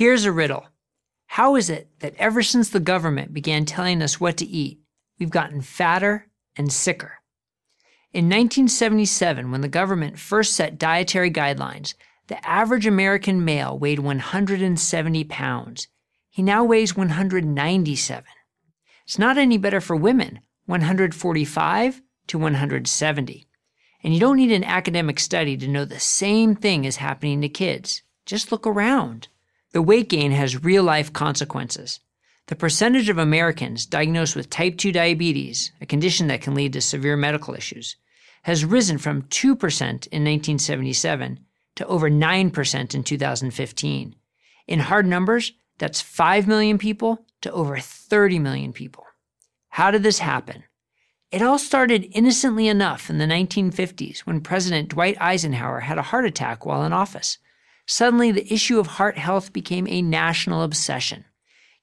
Here's a riddle How is it that ever since the government began telling us what to eat, we've gotten fatter and sicker? In 1977, when the government first set dietary guidelines, the average American male weighed 170 pounds. He now weighs 197. It's not any better for women, 145 to 170. And you don't need an academic study to know the same thing is happening to kids. Just look around. The weight gain has real life consequences. The percentage of Americans diagnosed with type 2 diabetes, a condition that can lead to severe medical issues, has risen from 2% in 1977 to over 9% in 2015. In hard numbers, that's 5 million people to over 30 million people. How did this happen? It all started innocently enough in the 1950s when President Dwight Eisenhower had a heart attack while in office. Suddenly, the issue of heart health became a national obsession.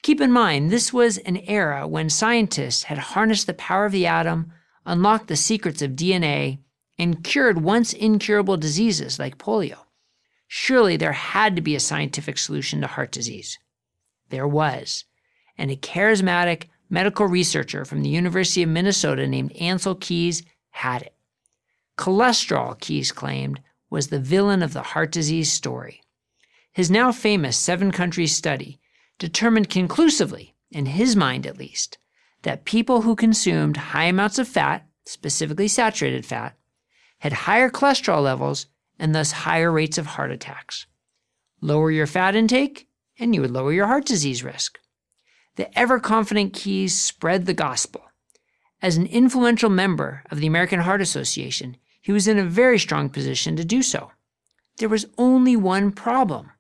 Keep in mind, this was an era when scientists had harnessed the power of the atom, unlocked the secrets of DNA, and cured once incurable diseases like polio. Surely there had to be a scientific solution to heart disease. There was. And a charismatic medical researcher from the University of Minnesota named Ancel Keys had it. Cholesterol, Keys claimed, was the villain of the heart disease story. His now famous seven country study determined conclusively, in his mind at least, that people who consumed high amounts of fat, specifically saturated fat, had higher cholesterol levels and thus higher rates of heart attacks. Lower your fat intake, and you would lower your heart disease risk. The ever confident Keys spread the gospel. As an influential member of the American Heart Association, he was in a very strong position to do so. There was only one problem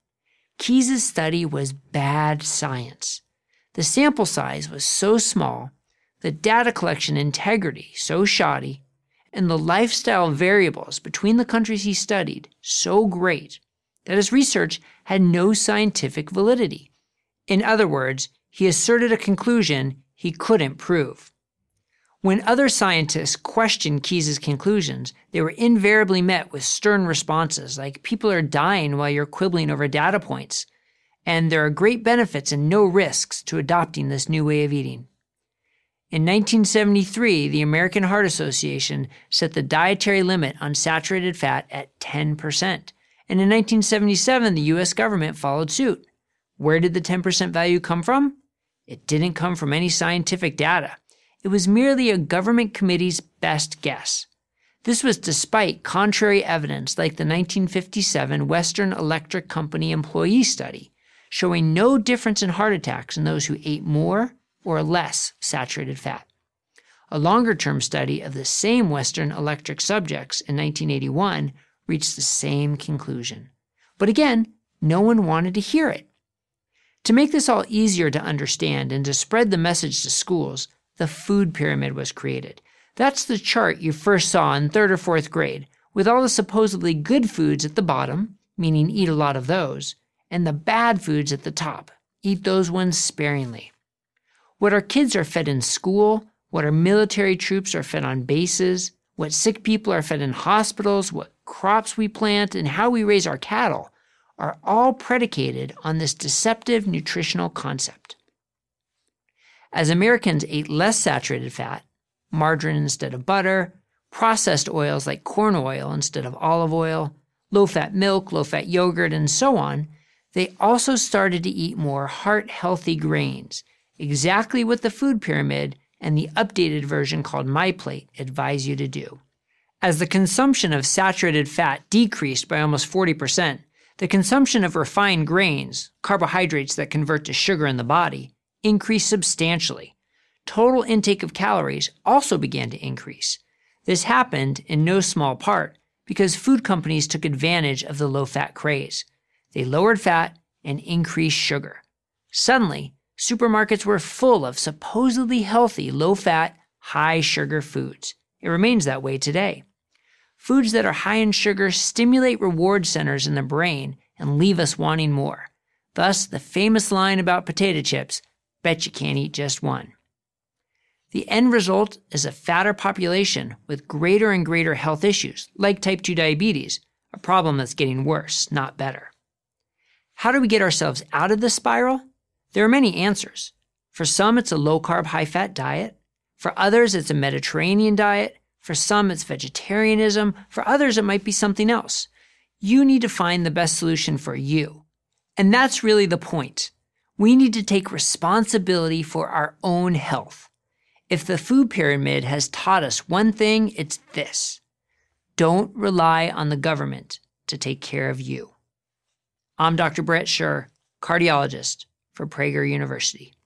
Keys' study was bad science. The sample size was so small, the data collection integrity so shoddy, and the lifestyle variables between the countries he studied so great that his research had no scientific validity. In other words, he asserted a conclusion he couldn't prove. When other scientists questioned Keys' conclusions, they were invariably met with stern responses like people are dying while you're quibbling over data points, and there are great benefits and no risks to adopting this new way of eating. In 1973, the American Heart Association set the dietary limit on saturated fat at 10%. And in 1977, the US government followed suit. Where did the 10% value come from? It didn't come from any scientific data. It was merely a government committee's best guess. This was despite contrary evidence like the 1957 Western Electric Company employee study, showing no difference in heart attacks in those who ate more or less saturated fat. A longer term study of the same Western Electric subjects in 1981 reached the same conclusion. But again, no one wanted to hear it. To make this all easier to understand and to spread the message to schools, the food pyramid was created. That's the chart you first saw in third or fourth grade, with all the supposedly good foods at the bottom, meaning eat a lot of those, and the bad foods at the top, eat those ones sparingly. What our kids are fed in school, what our military troops are fed on bases, what sick people are fed in hospitals, what crops we plant, and how we raise our cattle are all predicated on this deceptive nutritional concept. As Americans ate less saturated fat, margarine instead of butter, processed oils like corn oil instead of olive oil, low fat milk, low fat yogurt, and so on, they also started to eat more heart healthy grains, exactly what the food pyramid and the updated version called MyPlate advise you to do. As the consumption of saturated fat decreased by almost 40%, the consumption of refined grains, carbohydrates that convert to sugar in the body, increased substantially. Total intake of calories also began to increase. This happened in no small part because food companies took advantage of the low fat craze. They lowered fat and increased sugar. Suddenly, supermarkets were full of supposedly healthy, low fat, high sugar foods. It remains that way today. Foods that are high in sugar stimulate reward centers in the brain and leave us wanting more. Thus, the famous line about potato chips bet you can't eat just one. The end result is a fatter population with greater and greater health issues, like type 2 diabetes, a problem that's getting worse, not better. How do we get ourselves out of this spiral? There are many answers. For some, it's a low carb, high fat diet. For others, it's a Mediterranean diet. For some, it's vegetarianism. For others, it might be something else. You need to find the best solution for you. And that's really the point. We need to take responsibility for our own health. If the food pyramid has taught us one thing, it's this don't rely on the government to take care of you. I'm Dr. Bret Scher, cardiologist for Prager University.